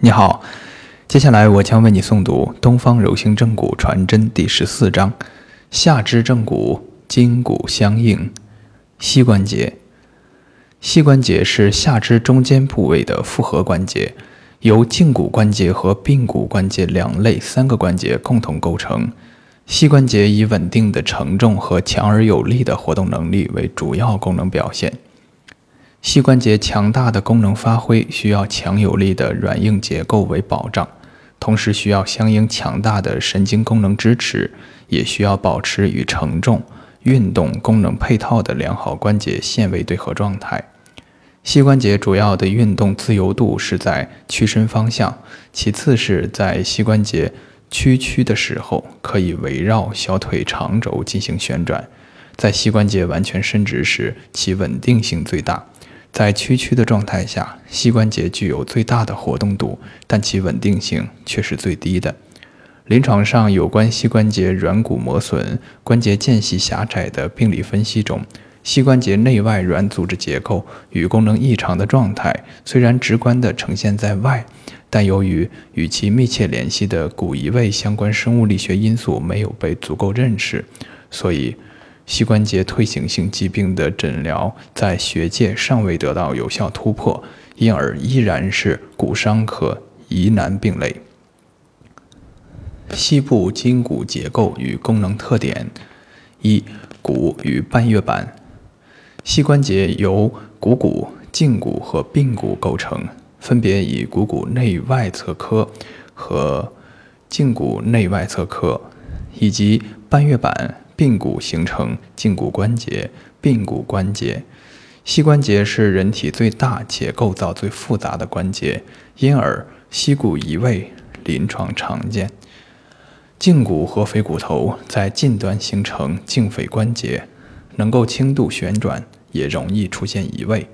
你好，接下来我将为你诵读《东方柔性正骨传真》第十四章：下肢正骨，筋骨相应。膝关节，膝关节是下肢中间部位的复合关节，由胫骨关节和髌骨关节两类三个关节共同构成。膝关节以稳定的承重和强而有力的活动能力为主要功能表现。膝关节强大的功能发挥需要强有力的软硬结构为保障，同时需要相应强大的神经功能支持，也需要保持与承重、运动功能配套的良好关节线位对合状态。膝关节主要的运动自由度是在屈伸方向，其次是在膝关节屈曲的时候可以围绕小腿长轴进行旋转，在膝关节完全伸直时其稳定性最大。在屈曲的状态下，膝关节具有最大的活动度，但其稳定性却是最低的。临床上有关膝关节软骨磨损、关节间隙狭窄的病理分析中，膝关节内外软组织结构与功能异常的状态虽然直观地呈现在外，但由于与其密切联系的骨移位相关生物力学因素没有被足够认识，所以。膝关节退行性疾病的诊疗在学界尚未得到有效突破，因而依然是骨伤科疑难病类。膝部筋骨结构与功能特点：一、骨与半月板。膝关节由股骨、胫骨和髌骨构成，分别以股骨内外侧髁和胫骨内外侧髁以及半月板。髌骨形成胫骨关节、髌骨关节。膝关节是人体最大且构造最复杂的关节，因而膝骨移位临床常见。胫骨和腓骨头在近端形成胫腓关节，能够轻度旋转，也容易出现移位。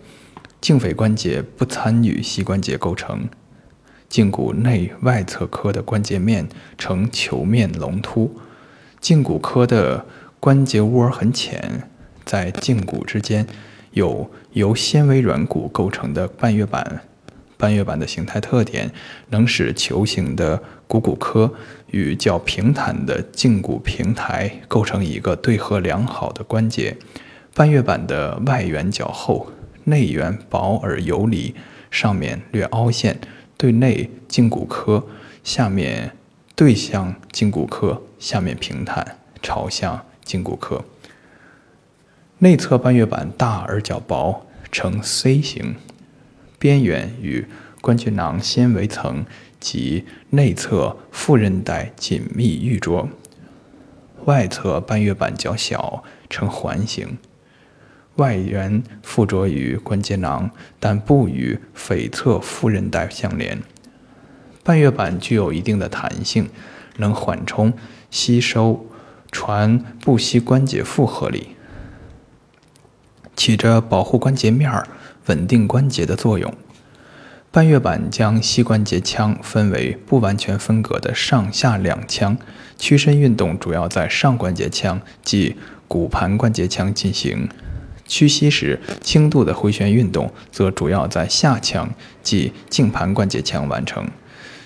胫腓关节不参与膝关节构成。胫骨内外侧髁的关节面呈球面隆凸。胫骨髁的关节窝很浅，在胫骨之间有由纤维软骨构成的半月板。半月板的形态特点能使球形的股骨髁与较平坦的胫骨平台构成一个对合良好的关节。半月板的外缘较厚，内缘薄而游离，上面略凹陷，对内胫骨髁，下面。对向胫骨髁，下面平坦，朝向胫骨髁。内侧半月板大而较薄，呈 C 形，边缘与关节囊纤维层及内侧副韧带紧密预着。外侧半月板较小，呈环形，外缘附着于关节囊，但不与腓侧副韧带相连。半月板具有一定的弹性，能缓冲、吸收、传不膝关节负荷力，起着保护关节面儿、稳定关节的作用。半月板将膝关节腔分为不完全分隔的上下两腔，屈伸运动主要在上关节腔，即骨盘关节腔进行；屈膝时，轻度的回旋运动则主要在下腔，即胫盘关节腔完成。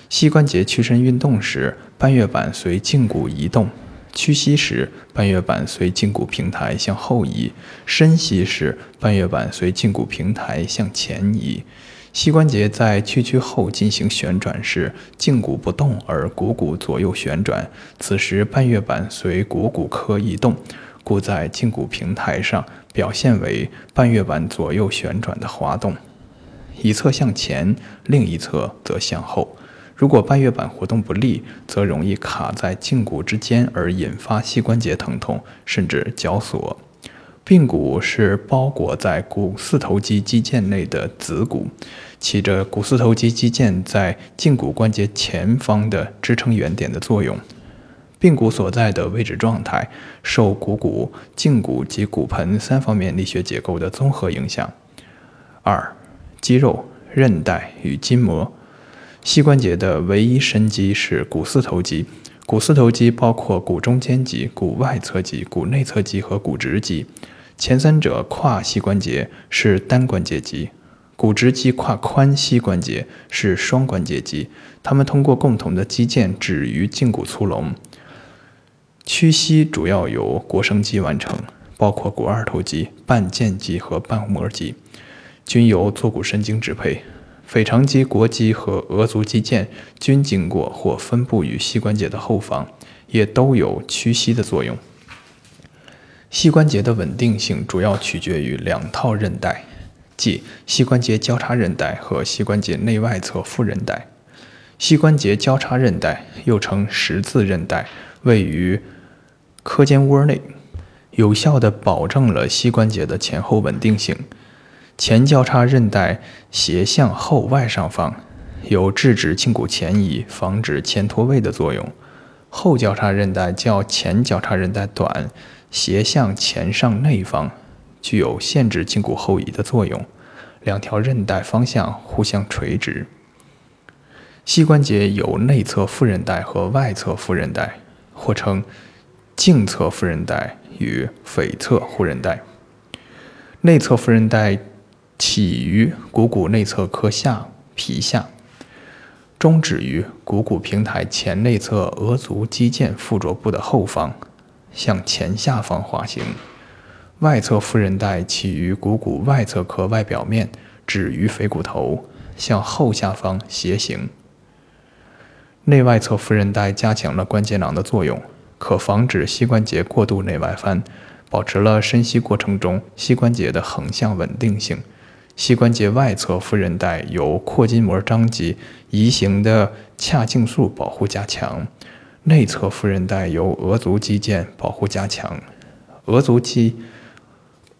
膝关节屈伸运动时，半月板随胫骨移动；屈膝时，半月板随胫骨平台向后移；伸膝时，半月板随胫骨平台向前移。膝关节在屈曲后进行旋转时，胫骨不动而股骨左右旋转，此时半月板随股骨髁移动，故在胫骨平台上表现为半月板左右旋转的滑动，一侧向前，另一侧则向后。如果半月板活动不利，则容易卡在胫骨之间而引发膝关节疼痛，甚至绞索。髌骨是包裹在股四头肌肌腱内的子骨，起着股四头肌肌腱在胫骨关节前方的支撑原点的作用。髌骨所在的位置状态受股骨、胫骨及骨盆三方面力学结构的综合影响。二、肌肉、韧带与筋膜。膝关节的唯一伸肌是股四头肌。股四头肌包括股中间肌、股外侧肌、股内侧肌和股直肌。前三者跨膝关节是单关节肌，股直肌胯髋膝关节是双关节肌，它们通过共同的肌腱止于胫骨粗隆。屈膝主要由腘绳肌完成，包括股二头肌、半腱肌和半膜肌，均由坐骨神经支配。腓肠肌、腘肌和额足肌腱均经过或分布于膝关节的后方，也都有屈膝的作用。膝关节的稳定性主要取决于两套韧带，即膝关节交叉韧带和膝关节内外侧副韧带。膝关节交叉韧带又称十字韧带，位于髁间窝内，有效地保证了膝关节的前后稳定性。前交叉韧带斜向后外上方，有制止胫骨前移、防止前脱位的作用；后交叉韧带较前交叉韧带短，斜向前上内方，具有限制胫骨后移的作用。两条韧带方向互相垂直。膝关节有内侧副韧带和外侧副韧带，或称胫侧副韧带与腓侧副韧带。内侧副韧带。起于股骨内侧髁下皮下，终止于股骨平台前内侧额足肌腱附着部的后方，向前下方滑行。外侧副韧带起于股骨外侧髁外表面，止于腓骨头，向后下方斜行。内外侧副韧带加强了关节囊的作用，可防止膝关节过度内外翻，保持了伸膝过程中膝关节的横向稳定性。膝关节外侧副韧带由阔筋膜张肌移行的髂胫束保护加强，内侧副韧带由额足肌腱保护加强，额足肌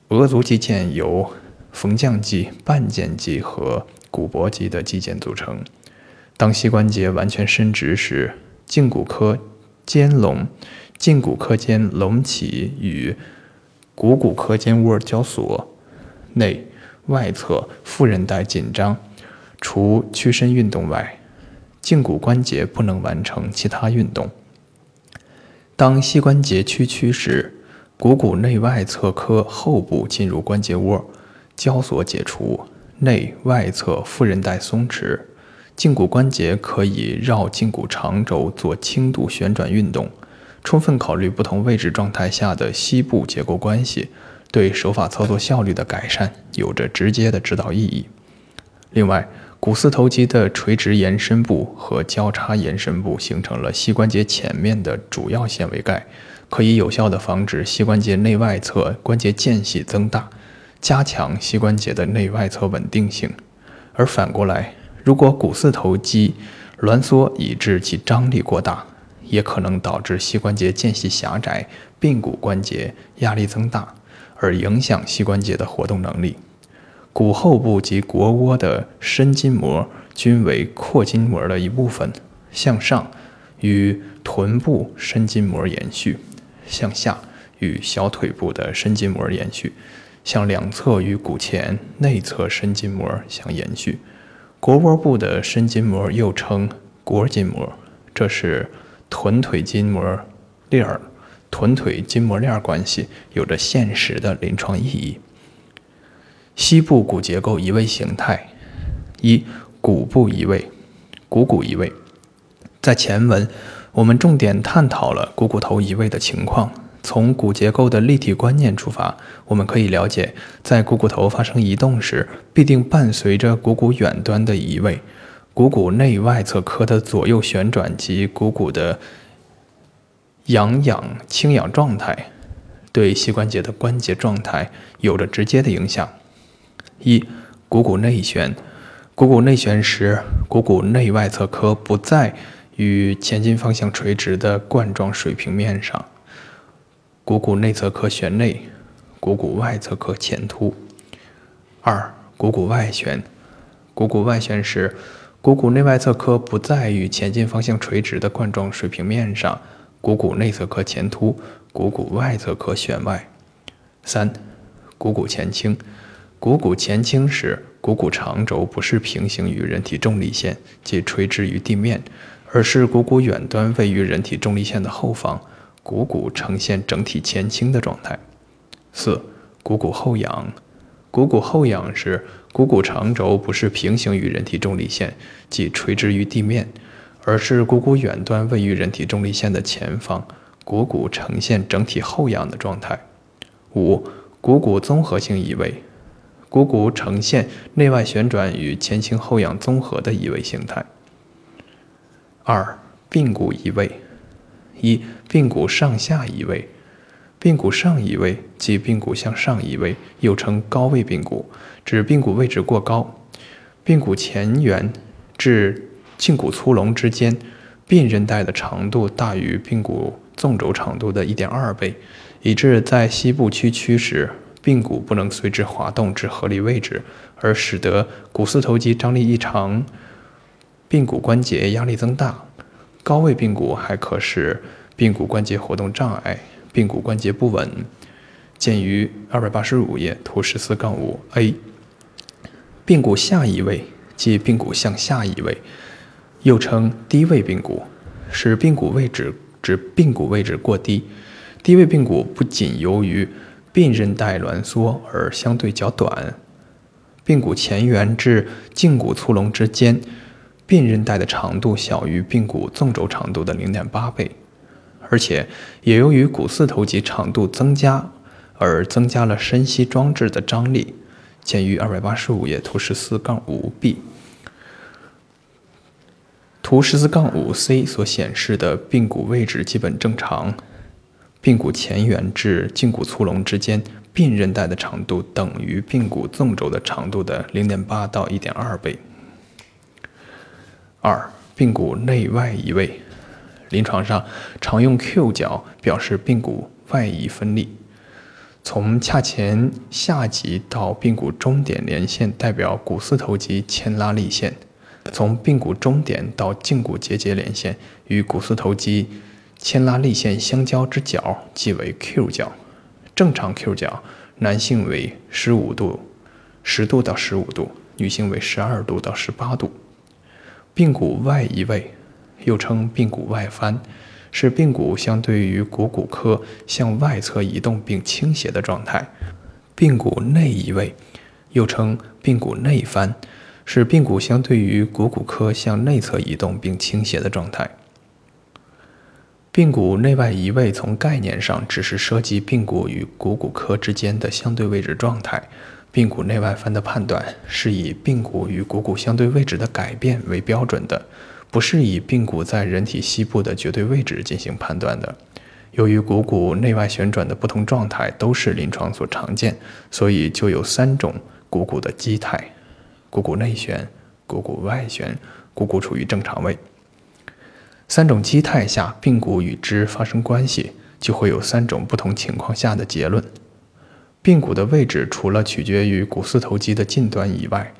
额足肌腱由缝匠肌、半腱肌和股薄肌的肌腱组成。当膝关节完全伸直时，胫骨髁肩隆，胫骨髁间隆起与股骨髁间窝交锁内。外侧副韧带紧张，除屈伸运动外，胫骨关节不能完成其他运动。当膝关节屈曲时，股骨内外侧髁后部进入关节窝，交锁解除，内外侧副韧带松弛，胫骨关节可以绕胫骨长轴做轻度旋转运动。充分考虑不同位置状态下的膝部结构关系。对手法操作效率的改善有着直接的指导意义。另外，股四头肌的垂直延伸部和交叉延伸部形成了膝关节前面的主要纤维盖，可以有效地防止膝关节内外侧关节间隙增大，加强膝关节的内外侧稳定性。而反过来，如果股四头肌挛缩以致其张力过大，也可能导致膝关节间隙狭窄，髌骨关节压力增大。而影响膝关节的活动能力。股后部及腘窝的深筋膜均为阔筋膜的一部分，向上与臀部深筋膜延续，向下与小腿部的深筋膜延续，向两侧与股前内侧深筋膜相延续。腘窝部的深筋膜又称腘筋膜，这是臀腿筋膜链儿。臀腿筋膜链关系有着现实的临床意义。膝部骨结构移位形态：一、骨部移位，股骨移位。在前文，我们重点探讨了股骨头移位的情况。从骨结构的立体观念出发，我们可以了解，在股骨头发生移动时，必定伴随着股骨远端的移位。股骨内外侧髁的左右旋转及股骨的。仰仰轻仰状态对膝关节的关节状态有着直接的影响。一、股骨内旋。股骨内旋时，股骨内外侧髁不在与前进方向垂直的冠状水平面上，股骨内侧髁旋内，股骨外侧髁前凸。二、股骨外旋。股骨外旋时，股骨内外侧髁不在与前进方向垂直的冠状水平面上。股骨内侧髁前凸，股骨外侧髁旋外。三、股骨前倾。股骨前倾时，股骨长轴不是平行于人体重力线，即垂直于地面，而是股骨远端位于人体重力线的后方，股骨呈现整体前倾的状态。四、股骨后仰。股骨后仰时，股骨长轴不是平行于人体重力线，即垂直于地面，而是股骨远端位于人体重力线的前方，股骨呈现整体后仰的状态。五、股骨综合性移位，股骨呈现内外旋转与前倾后仰综合的移位形态。二、髌骨移位。一、髌骨上下移位。髌骨上移位即髌骨向上移位，又称高位髌骨，指髌骨位置过高。髌骨前缘至胫骨粗隆之间，髌韧带的长度大于髌骨纵轴长度的一点二倍，以致在膝部屈曲时，髌骨不能随之滑动至合理位置，而使得股四头肌张力异常，髌骨关节压力增大。高位髌骨还可使髌骨关节活动障碍。髌骨关节不稳，见于二百八十五页图十四杠五 A。髌骨下移位即髌骨向下移位，又称低位髌骨，使髌骨位置指髌骨位置过低。低位髌骨不仅由于髌韧带挛缩而相对较短，髌骨前缘至胫骨粗隆之间，髌韧带的长度小于髌骨纵轴长度的零点八倍。而且也由于股四头肌长度增加，而增加了伸膝装置的张力。见于二百八十五页图十四杠五 B。图十四杠五 C 所显示的髌骨位置基本正常，髌骨前缘至胫骨粗隆之间，髌韧带的长度等于髌骨纵轴的长度的零点八到一点二倍。二、髌骨内外移位。临床上常用 Q 角表示髌骨外移分力，从髂前下棘到髌骨中点连线代表股四头肌牵拉力线，从髌骨中点到胫骨结节连线与股四头肌牵拉力线相交之角即为 Q 角。正常 Q 角，男性为十五度、十度到十五度，女性为十二度到十八度。髌骨外移位。又称髌骨外翻，是髌骨相对于股骨髁向外侧移动并倾斜的状态。髌骨内移位，又称髌骨内翻，是髌骨相对于股骨髁向内侧移动并倾斜的状态。髌骨内外移位从概念上只是涉及髌骨与股骨髁之间的相对位置状态。髌骨内外翻的判断是以髌骨与股骨相对位置的改变为标准的。不是以髌骨在人体膝部的绝对位置进行判断的。由于股骨内外旋转的不同状态都是临床所常见，所以就有三种股骨的基态：股骨内旋、股骨外旋、股骨处于正常位。三种基态下，髌骨与之发生关系，就会有三种不同情况下的结论。髌骨的位置除了取决于股四头肌的近端以外，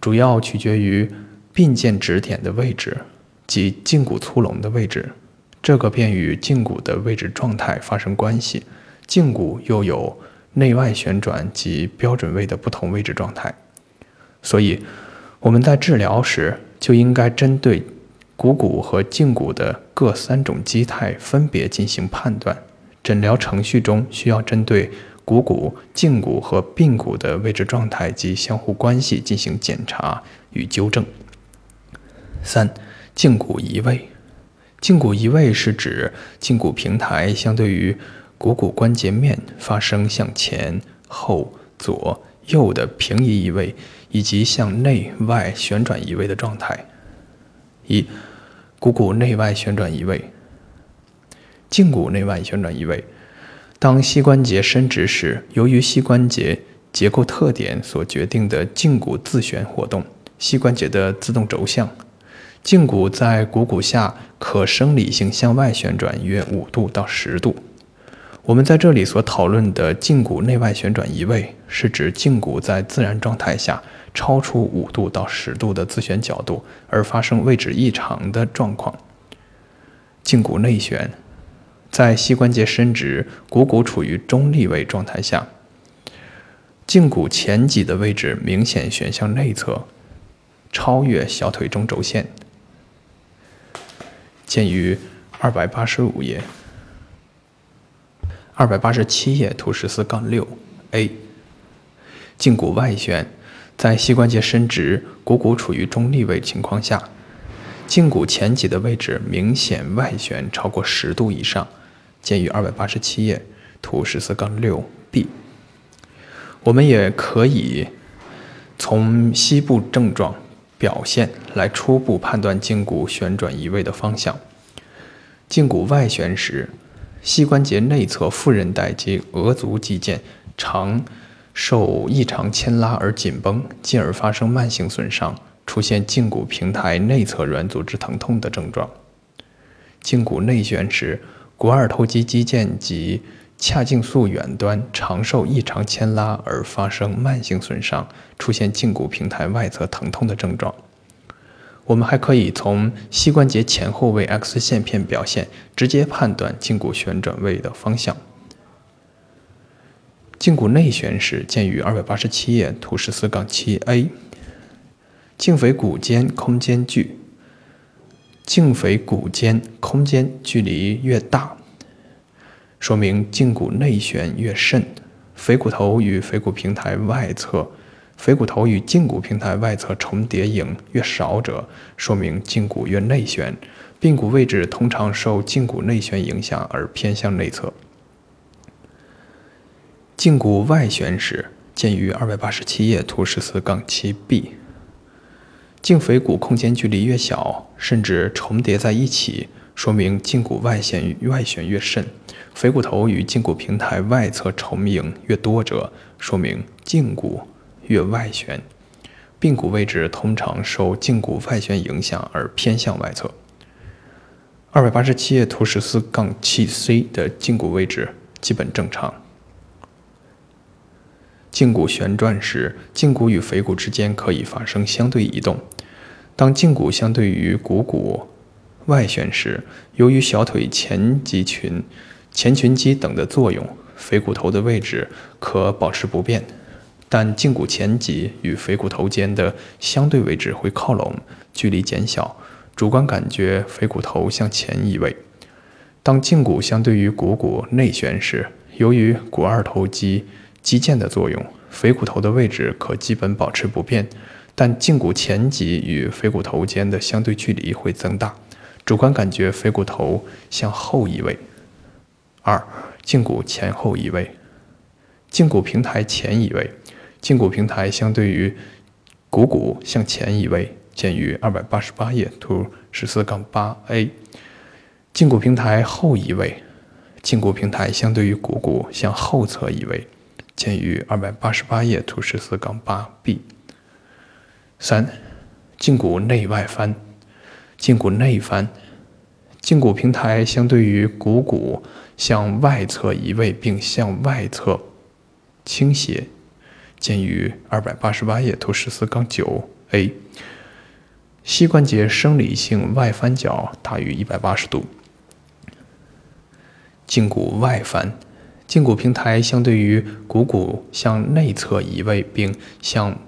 主要取决于。髌腱指点的位置及胫骨粗隆的位置，这个便与胫骨的位置状态发生关系。胫骨又有内外旋转及标准位的不同位置状态，所以我们在治疗时就应该针对股骨和胫骨的各三种基态分别进行判断。诊疗程序中需要针对股骨、胫骨和髌骨的位置状态及相互关系进行检查与纠正。三、胫骨移位。胫骨移位是指胫骨平台相对于股骨关节面发生向前、后、左、右的平移移位，以及向内外旋转移位的状态。一、股骨内外旋转移位。胫骨内外旋转移位，当膝关节伸直时，由于膝关节结构特点所决定的胫骨自旋活动，膝关节的自动轴向。胫骨在股骨下可生理性向外旋转约五度到十度。我们在这里所讨论的胫骨内外旋转移位，是指胫骨在自然状态下超出五度到十度的自旋角度而发生位置异常的状况。胫骨内旋，在膝关节伸直、股骨处于中立位状态下，胫骨前脊的位置明显旋向内侧，超越小腿中轴线。见于二百八十五页、二百八十七页图十四杠六 A。胫骨外旋，在膝关节伸直、股骨处于中立位情况下，胫骨前棘的位置明显外旋超过十度以上，见于二百八十七页图十四杠六 b。我们也可以从膝部症状表现来初步判断胫骨旋转移位的方向。胫骨外旋时，膝关节内侧副韧带及额足肌腱常受异常牵拉而紧绷，进而发生慢性损伤，出现胫骨平台内侧软组织疼痛的症状。胫骨内旋时，股二头肌肌腱及髂胫束远端常受异常牵拉而发生慢性损伤，出现胫骨平台外侧疼痛的症状。我们还可以从膝关节前后位 X 线片表现直接判断胫骨旋转位的方向。胫骨内旋时，见于二百八十七页图十四杠七 A。胫腓骨间空间距，胫腓骨间空间距离越大。说明胫骨内旋越甚，腓骨头与腓骨平台外侧、腓骨头与胫骨平台外侧重叠影越少者，说明胫骨越内旋。髌骨位置通常受胫骨内旋影响而偏向内侧。胫骨外旋时，见于二百八十七页图十四杠七 b。胫腓骨空间距离越小，甚至重叠在一起。说明胫骨外旋外旋越甚，腓骨头与胫骨平台外侧重影越多者，说明胫骨越外旋。髌骨位置通常受胫骨外旋影响而偏向外侧。二百八十七页图十四杠七 c 的胫骨位置基本正常。胫骨旋转时，胫骨与腓骨之间可以发生相对移动。当胫骨相对于股骨。外旋时，由于小腿前肌群、前群肌等的作用，腓骨头的位置可保持不变，但胫骨前棘与腓骨头间的相对位置会靠拢，距离减小，主观感觉腓骨头向前移位。当胫骨相对于股骨内旋时，由于股二头肌肌腱的作用，腓骨头的位置可基本保持不变，但胫骨前棘与腓骨头间的相对距离会增大。主观感觉腓骨头向后移位。二、胫骨前后移位，胫骨平台前移位，胫骨平台相对于股骨向前移位，见于二百八十八页图十四杠八 A。胫骨平台后移位，胫骨平台相对于股骨向后侧移位，见于二百八十八页图十四杠八 B。三、胫骨内外翻。胫骨内翻，胫骨平台相对于股骨向外侧移位并向外侧倾斜，见于二百八十八页图十四杠九 A。膝关节生理性外翻角大于一百八十度。胫骨外翻，胫骨平台相对于股骨向内侧移位并向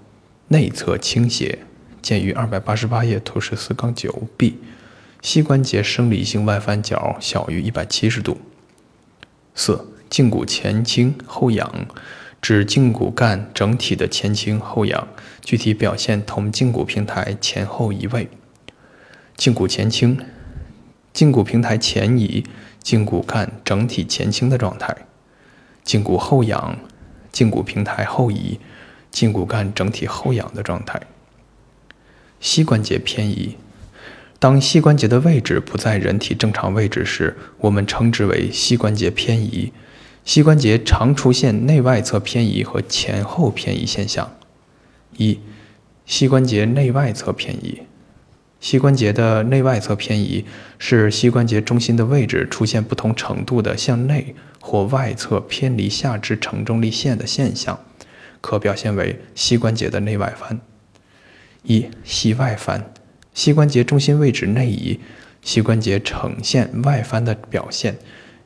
内侧倾斜。见于二百八十八页图十四杠九 B，膝关节生理性外翻角小于一百七十度。四、胫骨前倾后仰，指胫骨干整体的前倾后仰，具体表现同胫骨平台前后移位。胫骨前倾，胫骨平台前移，胫骨干整体前倾的状态；胫骨后仰，胫骨平台后移，胫骨干整体后仰的状态。膝关节偏移，当膝关节的位置不在人体正常位置时，我们称之为膝关节偏移。膝关节常出现内外侧偏移和前后偏移现象。一、膝关节内外侧偏移。膝关节的内外侧偏移是膝关节中心的位置出现不同程度的向内或外侧偏离下肢承重力线的现象，可表现为膝关节的内外翻。一膝外翻，膝关节中心位置内移，膝关节呈现外翻的表现，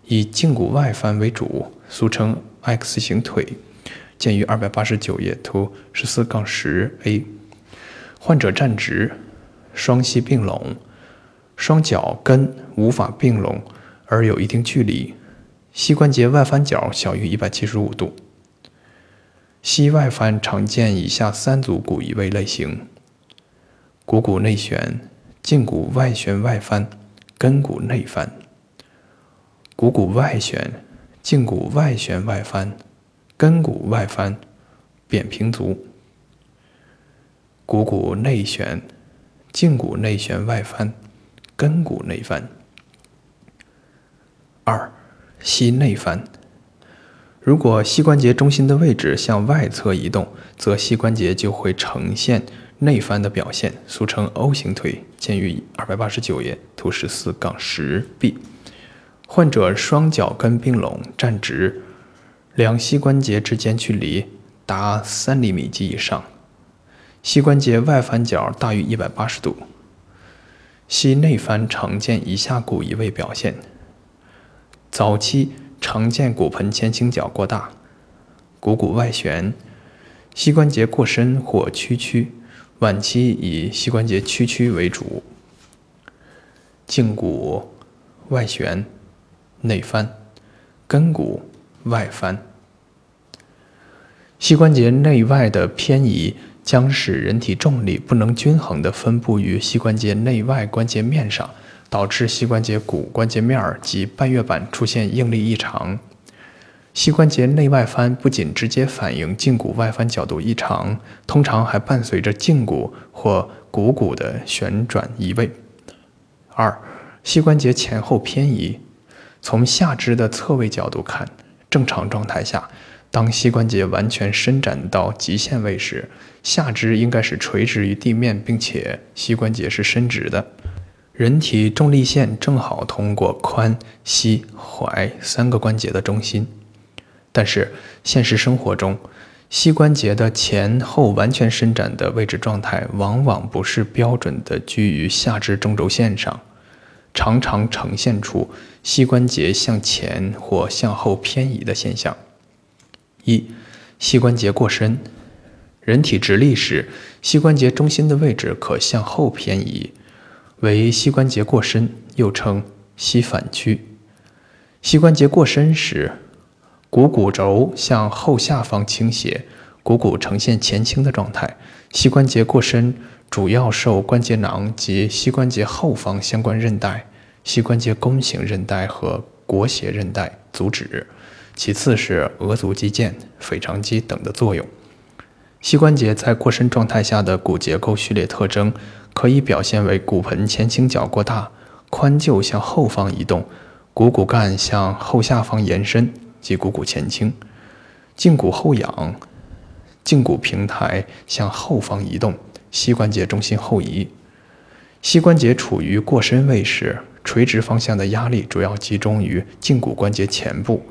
以胫骨外翻为主，俗称 X 型腿，见于二百八十九页图十四杠十 A。患者站直，双膝并拢，双脚跟无法并拢而有一定距离，膝关节外翻角小于一百七十五度。膝外翻常见以下三组骨移位类型：股骨内旋、胫骨外旋外翻、根骨内翻。股骨外旋、胫骨外旋外翻、根骨外翻，扁平足。股骨内旋、胫骨内旋外翻、根骨内翻。二、膝内翻。如果膝关节中心的位置向外侧移动，则膝关节就会呈现内翻的表现，俗称 O 型腿，见于二百八十九页图十四杠十 B。患者双脚跟并拢站直，两膝关节之间距离达三厘米及以上，膝关节外翻角大于一百八十度。膝内翻常见以下骨移位表现：早期。常见骨盆前倾角过大，股骨外旋，膝关节过深或屈曲；晚期以膝关节屈曲为主。胫骨外旋、内翻，根骨外翻。膝关节内外的偏移将使人体重力不能均衡地分布于膝关节内外关节面上。导致膝关节骨关节面及半月板出现应力异常。膝关节内外翻不仅直接反映胫骨外翻角度异常，通常还伴随着胫骨或股骨的旋转移位。二、膝关节前后偏移。从下肢的侧位角度看，正常状态下，当膝关节完全伸展到极限位时，下肢应该是垂直于地面，并且膝关节是伸直的。人体重力线正好通过髋、膝、踝三个关节的中心，但是现实生活中，膝关节的前后完全伸展的位置状态，往往不是标准的居于下肢中轴线上，常常呈现出膝关节向前或向后偏移的现象。一、膝关节过深，人体直立时，膝关节中心的位置可向后偏移。为膝关节过深，又称膝反屈。膝关节过深时，股骨轴向后下方倾斜，股骨呈现前倾的状态。膝关节过深主要受关节囊及膝关节后方相关韧带、膝关节弓形韧带和腘斜韧带阻止，其次是额足肌腱、腓肠肌等的作用。膝关节在过深状态下的骨结构序列特征。可以表现为骨盆前倾角过大，髋臼向后方移动，股骨干向后下方延伸及股骨前倾，胫骨后仰，胫骨平台向后方移动，膝关节中心后移。膝关节处于过深位时，垂直方向的压力主要集中于胫骨关节前部，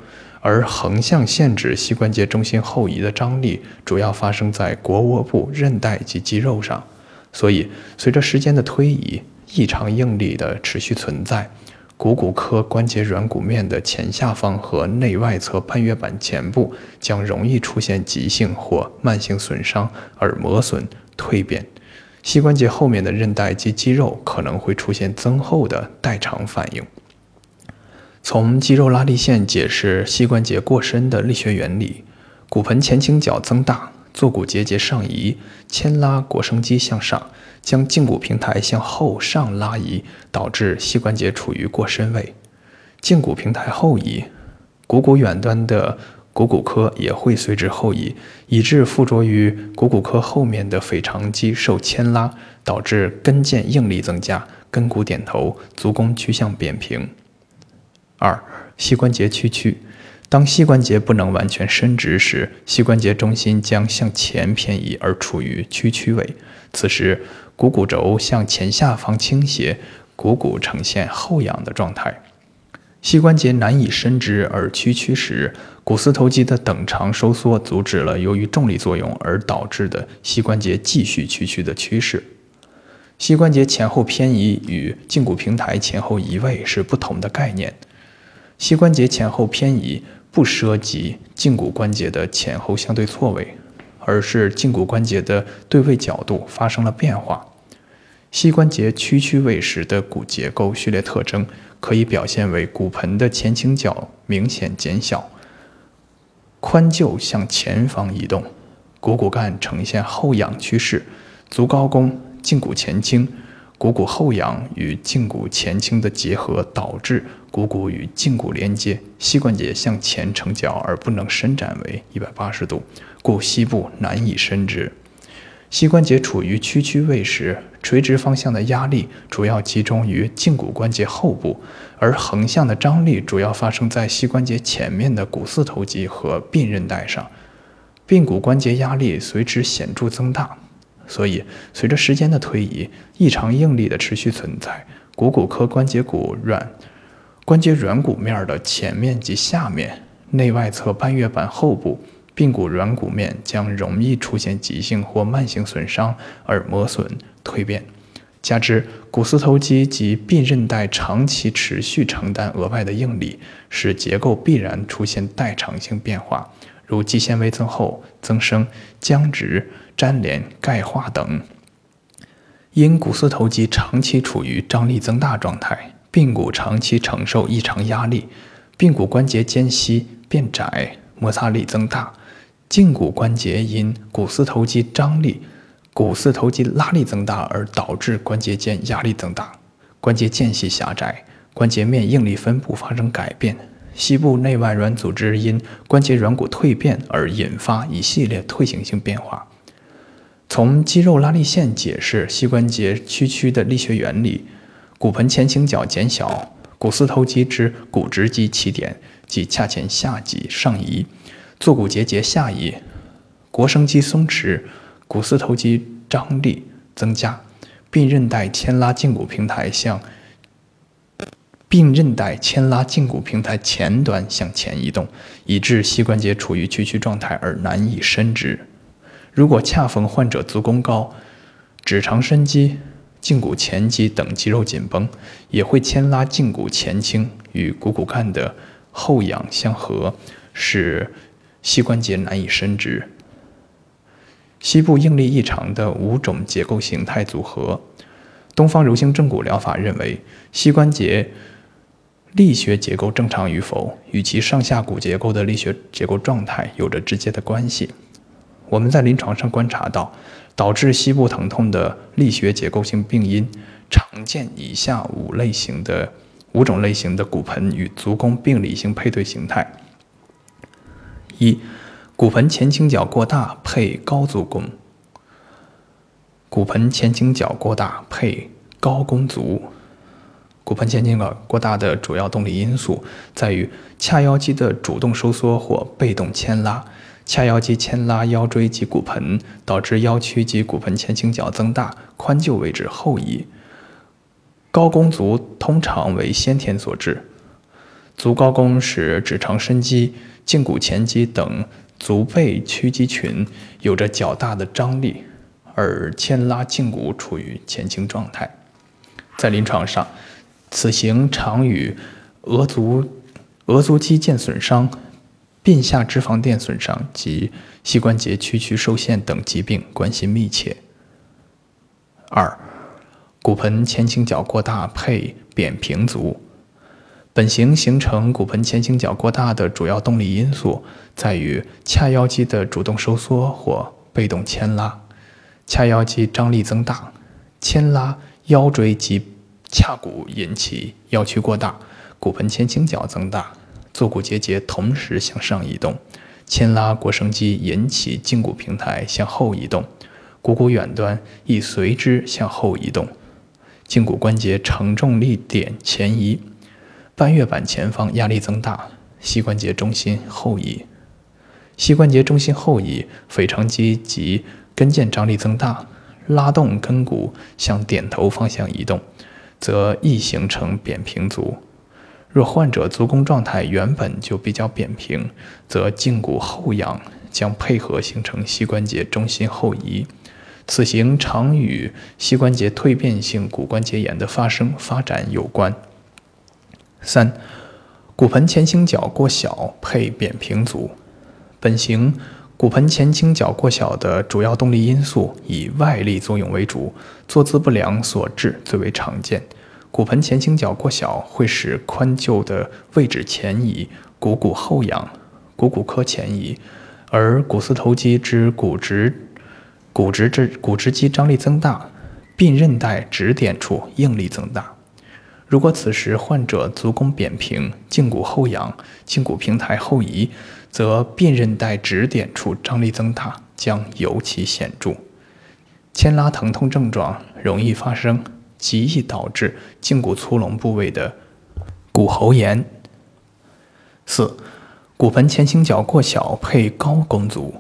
而横向限制膝关节中心后移的张力主要发生在腘窝部韧带及肌肉上。所以，随着时间的推移，异常应力的持续存在，股骨科关节软骨面的前下方和内外侧半月板前部将容易出现急性或慢性损伤而磨损蜕变。膝关节后面的韧带及肌肉可能会出现增厚的代偿反应。从肌肉拉力线解释膝关节过深的力学原理：骨盆前倾角增大。坐骨结节上移，牵拉腘绳肌向上，将胫骨平台向后上拉移，导致膝关节处于过深位。胫骨平台后移，股骨远端的股骨科也会随之后移，以致附着于股骨科后面的腓肠肌受牵拉，导致跟腱应力增加，跟骨点头，足弓趋向扁平。二、膝关节屈曲。当膝关节不能完全伸直时，膝关节中心将向前偏移而处于屈曲位。此时，股骨轴向前下方倾斜，股骨呈现后仰的状态。膝关节难以伸直而屈曲时，股四头肌的等长收缩阻止了由于重力作用而导致的膝关节继续屈曲的趋势。膝关节前后偏移与胫骨平台前后移位是不同的概念。膝关节前后偏移。不涉及胫骨关节的前后相对错位，而是胫骨关节的对位角度发生了变化。膝关节屈曲位时的骨结构序列特征可以表现为骨盆的前倾角明显减小，髋臼向前方移动，股骨干呈现后仰趋势，足高弓，胫骨前倾，股骨后仰与胫骨前倾的结合导致股骨与胫骨连接，膝关节向前成角而不能伸展为一百八十度，故膝部难以伸直。膝关节处于屈曲位时，垂直方向的压力主要集中于胫骨关节后部，而横向的张力主要发生在膝关节前面的股四头肌和髌韧带上。髌骨关节压力随之显著增大，所以随着时间的推移，异常应力的持续存在，股骨科关节骨软关节软骨面的前面及下面、内外侧半月板后部。髌骨软骨面将容易出现急性或慢性损伤而磨损蜕变，加之股四头肌及髌韧带长期持续承担额外的应力，使结构必然出现代偿性变化，如肌纤维增厚、增生、僵直、粘连、钙化等。因股四头肌长期处于张力增大状态，髌骨长期承受异常压力，髌骨关节间隙变窄，摩擦力增大。胫骨关节因股四头肌张力、股四头肌拉力增大而导致关节间压力增大，关节间隙狭窄，关节面应力分布发生改变。膝部内外软组织因关节软骨蜕变而引发一系列退行性变化。从肌肉拉力线解释膝关节屈曲的力学原理：骨盆前倾角减小，股四头肌之股直肌起点即髂前下棘上移。坐骨结节下移，腘绳肌松弛，股四头肌张力增加，并韧带牵拉胫骨平台向并韧带牵拉胫骨平台前端向前移动，以致膝关节处于屈曲状态而难以伸直。如果恰逢患者足弓高，指长伸肌、胫骨前肌等肌肉紧绷，也会牵拉胫骨前倾与股骨干的后仰相合，使膝关节难以伸直，膝部应力异常的五种结构形态组合。东方柔性正骨疗法认为，膝关节力学结构正常与否与其上下骨结构的力学结构状态有着直接的关系。我们在临床上观察到，导致膝部疼痛的力学结构性病因，常见以下五类型的五种类型的骨盆与足弓病理性配对形态。一、骨盆前倾角过大配高足弓。骨盆前倾角过大配高弓足。骨盆前倾角过大的主要动力因素在于髂腰肌的主动收缩或被动牵拉。髂腰肌牵拉腰椎及骨盆，导致腰屈及骨盆前倾角增大，髋臼位置后移。高弓足通常为先天所致。足高弓使指肠伸肌。胫骨前肌等足背屈肌群有着较大的张力，而牵拉胫骨处于前倾状态。在临床上，此型常与额足额足肌腱损伤、髌下脂肪垫损伤及膝关节屈曲受限等疾病关系密切。二、骨盆前倾角过大配扁平足。本型形成骨盆前倾角过大的主要动力因素在于髂腰肌的主动收缩或被动牵拉，髂腰肌张力增大，牵拉腰椎及髂骨引起腰屈过大，骨盆前倾角增大，坐骨结节同时向上移动，牵拉腘绳肌引起胫骨平台向后移动，股骨远端亦随之向后移动，胫骨关节承重力点前移。半月板前方压力增大，膝关节中心后移。膝关节中心后移，腓肠肌及跟腱张力增大，拉动跟骨向点头方向移动，则易形成扁平足。若患者足弓状态原本就比较扁平，则胫骨后仰将配合形成膝关节中心后移。此型常与膝关节蜕变性骨关节炎的发生发展有关。三、骨盆前倾角过小配扁平足。本型骨盆前倾角过小的主要动力因素以外力作用为主，坐姿不良所致最为常见。骨盆前倾角过小会使髋臼的位置前移，股骨后仰，股骨髁前移，而股四头肌之股直、股直之股直肌张力增大，髌韧带指点处应力增大。如果此时患者足弓扁平、胫骨后仰、胫骨平台后移，则髌韧带指点处张力增大将尤其显著。牵拉疼痛症状容易发生，极易导致胫骨粗隆部位的骨骺炎。四、骨盆前倾角过小配高弓足。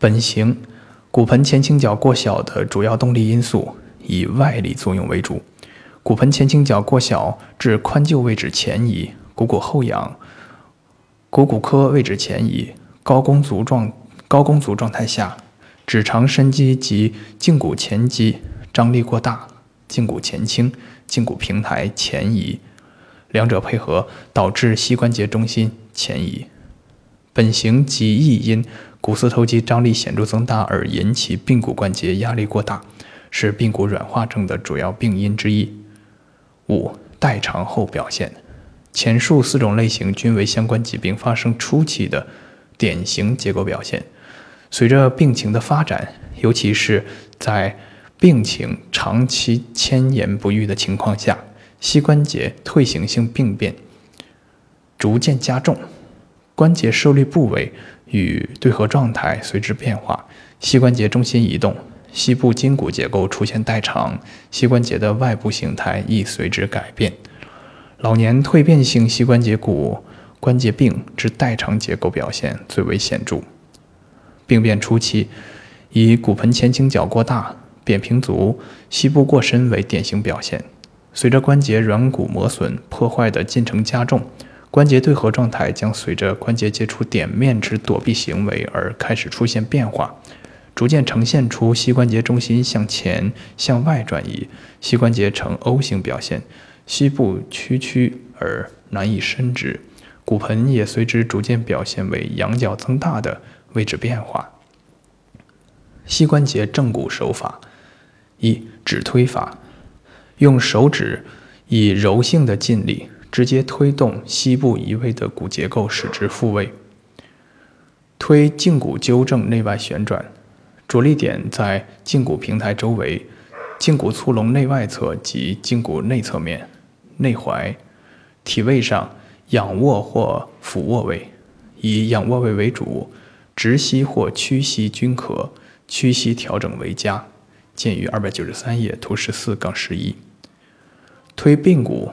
本型骨盆前倾角过小的主要动力因素以外力作用为主。骨盆前倾角过小致髋臼位置前移，股骨后仰，股骨髁位置前移。高弓足状高弓足状态下，指肠伸肌及胫骨前肌张力过大，胫骨前倾，胫骨平台前移，两者配合导致膝关节中心前移。本型极易因股四头肌张力显著增大而引起髌骨关节压力过大，是髌骨软化症的主要病因之一。五代偿后表现，前述四种类型均为相关疾病发生初期的典型结构表现。随着病情的发展，尤其是在病情长期迁延不愈的情况下，膝关节退行性病变逐渐加重，关节受力部位与对合状态随之变化，膝关节中心移动。膝部筋骨结构出现代偿，膝关节的外部形态亦随之改变。老年退变性膝关节骨关节病之代偿结构表现最为显著。病变初期，以骨盆前倾角过大、扁平足、膝部过深为典型表现。随着关节软骨磨损破坏的进程加重，关节对合状态将随着关节接触点面之躲避行为而开始出现变化。逐渐呈现出膝关节中心向前、向外转移，膝关节呈 O 型表现，膝部屈曲而难以伸直，骨盆也随之逐渐表现为仰角增大的位置变化。膝关节正骨手法：一、指推法，用手指以柔性的劲力直接推动膝部移位的骨结构，使之复位。推胫骨纠正内外旋转。着力点在胫骨平台周围、胫骨粗隆内外侧及胫骨内侧面、内踝。体位上，仰卧或俯卧位，以仰卧位为主，直膝或屈膝均可，屈膝调整为佳。见于二百九十三页图十四杠十一。推髌骨，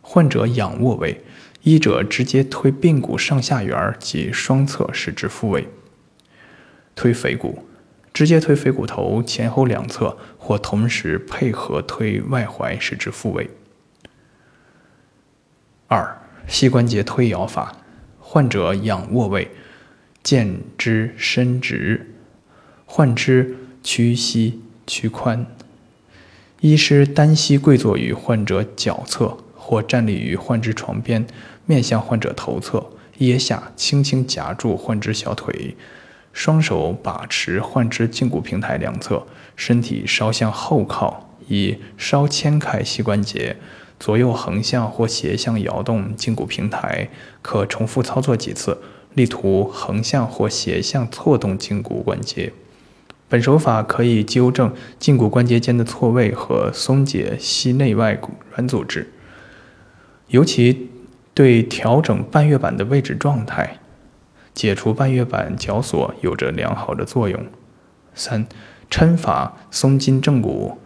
患者仰卧位，医者直接推髌骨上下缘及双侧使之复位。推腓骨。直接推腓骨头前后两侧，或同时配合推外踝，使之复位。二、膝关节推摇法，患者仰卧位，见之伸直，患之屈膝屈髋。医师单膝跪坐于患者脚侧，或站立于患肢床边，面向患者头侧，腋下轻轻夹住患肢小腿。双手把持患肢胫骨平台两侧，身体稍向后靠，以稍牵开膝关节，左右横向或斜向摇动胫骨平台，可重复操作几次，力图横向或斜向错动胫骨关节。本手法可以纠正胫骨关节间的错位和松解膝内外骨软组织，尤其对调整半月板的位置状态。解除半月板绞索有着良好的作用。三、抻法松筋正骨，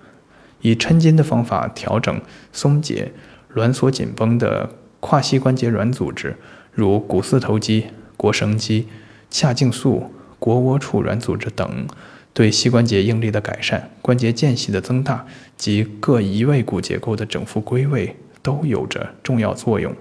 以抻筋的方法调整、松解挛缩紧绷的跨膝关节软组织，如股四头肌、腘绳肌、髂胫束、腘窝处软组织等，对膝关节应力的改善、关节间隙的增大及各移位骨结构的整复归位都有着重要作用。